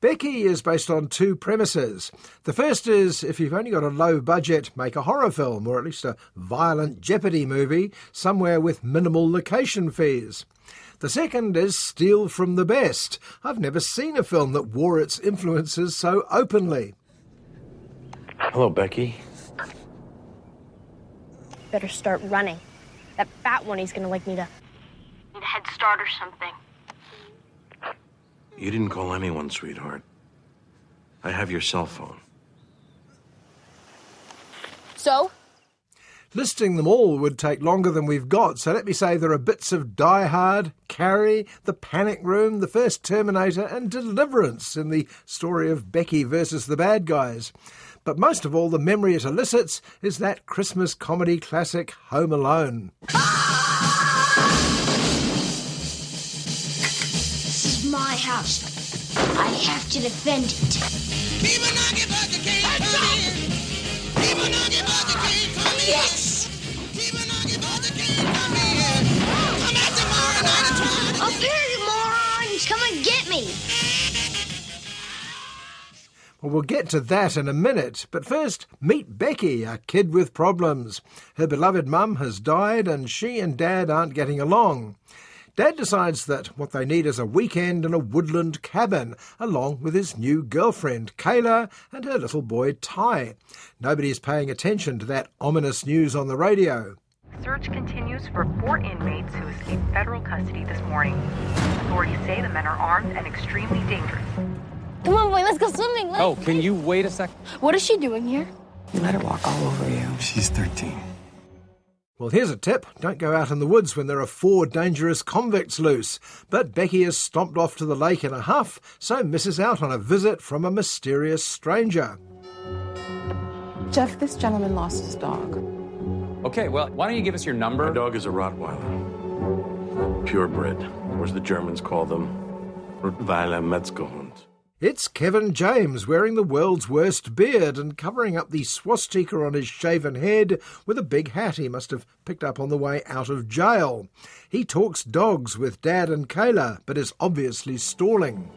Becky is based on two premises. The first is if you've only got a low budget, make a horror film or at least a violent Jeopardy movie somewhere with minimal location fees. The second is steal from the best. I've never seen a film that wore its influences so openly. Hello, Becky. Better start running. That fat one, he's gonna like me to need a head start or something. You didn't call anyone, sweetheart. I have your cell phone. So? Listing them all would take longer than we've got, so let me say there are bits of Die Hard, Carrie, The Panic Room, The First Terminator, and Deliverance in the story of Becky versus the bad guys. But most of all, the memory it elicits is that Christmas comedy classic Home Alone. House. I have to defend it. Yes! Up oh, here, you morons! Come and get me! Well, we'll get to that in a minute, but first, meet Becky, a kid with problems. Her beloved mum has died, and she and Dad aren't getting along. Dad decides that what they need is a weekend in a woodland cabin, along with his new girlfriend, Kayla, and her little boy, Ty. Nobody is paying attention to that ominous news on the radio. Search continues for four inmates who escaped federal custody this morning. Authorities say the men are armed and extremely dangerous. Come on, boy, let's go swimming. Let's... Oh, can you wait a sec? What is she doing here? You let her walk all over you. She's 13. Well, here's a tip don't go out in the woods when there are four dangerous convicts loose. But Becky has stomped off to the lake in a huff, so misses out on a visit from a mysterious stranger. Jeff, this gentleman lost his dog. Okay, well, why don't you give us your number? My dog is a Rottweiler. Purebred, or as the Germans call them, Rottweiler Metzgerhund. It's Kevin James wearing the world's worst beard and covering up the swastika on his shaven head with a big hat he must have picked up on the way out of jail. He talks dogs with Dad and Kayla, but is obviously stalling.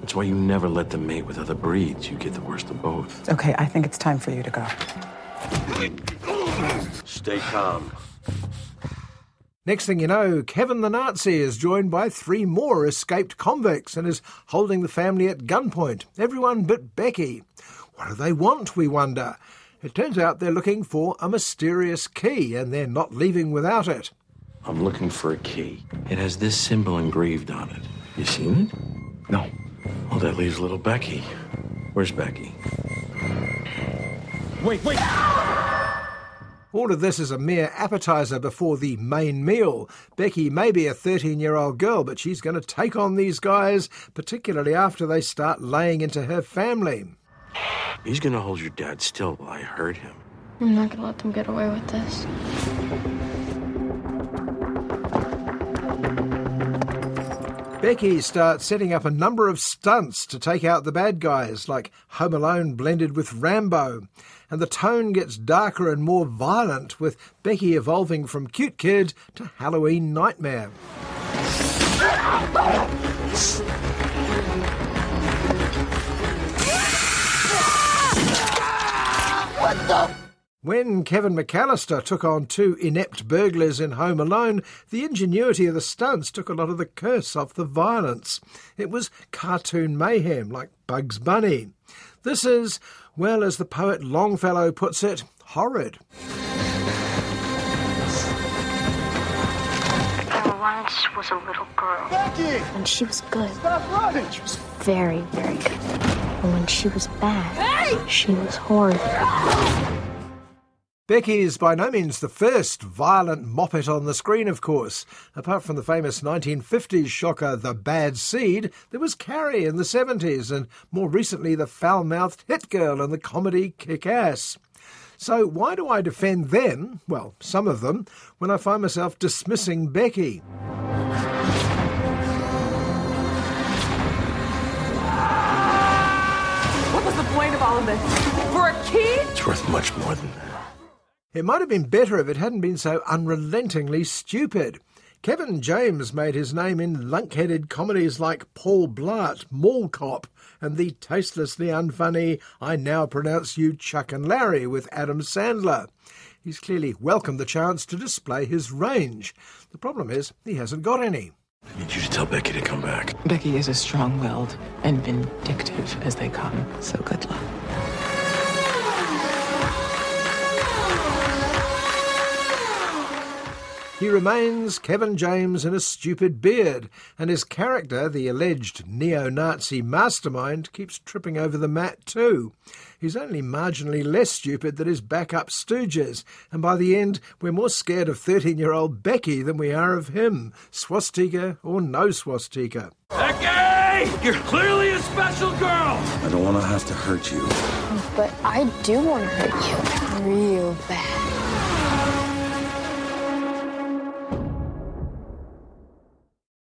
That's why you never let them mate with other breeds. You get the worst of both. Okay, I think it's time for you to go. Stay calm. Next thing you know, Kevin the Nazi is joined by three more escaped convicts and is holding the family at gunpoint, everyone but Becky. What do they want, we wonder? It turns out they're looking for a mysterious key and they're not leaving without it. I'm looking for a key. It has this symbol engraved on it. You seen it? No. Well, that leaves little Becky. Where's Becky? Wait, wait! All of this is a mere appetizer before the main meal. Becky may be a 13 year old girl, but she's going to take on these guys, particularly after they start laying into her family. He's gonna hold your dad still while I hurt him. I'm not gonna let them get away with this. Becky starts setting up a number of stunts to take out the bad guys, like Home Alone blended with Rambo. And the tone gets darker and more violent, with Becky evolving from cute kid to Halloween nightmare. When Kevin McAllister took on two inept burglars in Home Alone, the ingenuity of the stunts took a lot of the curse off the violence. It was cartoon mayhem, like Bugs Bunny. This is, well, as the poet Longfellow puts it, horrid. There once was a little girl. And she was good. Stop running! She was very, very good. And when she was bad, she was horrid. Becky is by no means the first violent moppet on the screen, of course. Apart from the famous 1950s shocker The Bad Seed, there was Carrie in the 70s, and more recently the foul mouthed Hit Girl in the comedy Kick Ass. So, why do I defend them, well, some of them, when I find myself dismissing Becky? What was the point of all of this? For a key? It's worth much more than that. It might have been better if it hadn't been so unrelentingly stupid. Kevin James made his name in lunk-headed comedies like Paul Blart, Mall Cop, and the tastelessly unfunny I Now Pronounce You Chuck and Larry with Adam Sandler. He's clearly welcomed the chance to display his range. The problem is he hasn't got any. I need you to tell Becky to come back. Becky is as strong willed and vindictive as they come, so good luck. He remains Kevin James in a stupid beard, and his character, the alleged neo Nazi mastermind, keeps tripping over the mat too. He's only marginally less stupid than his backup stooges, and by the end, we're more scared of 13 year old Becky than we are of him, swastika or no swastika. Becky! You're clearly a special girl! I don't want to have to hurt you. But I do want to hurt you real bad.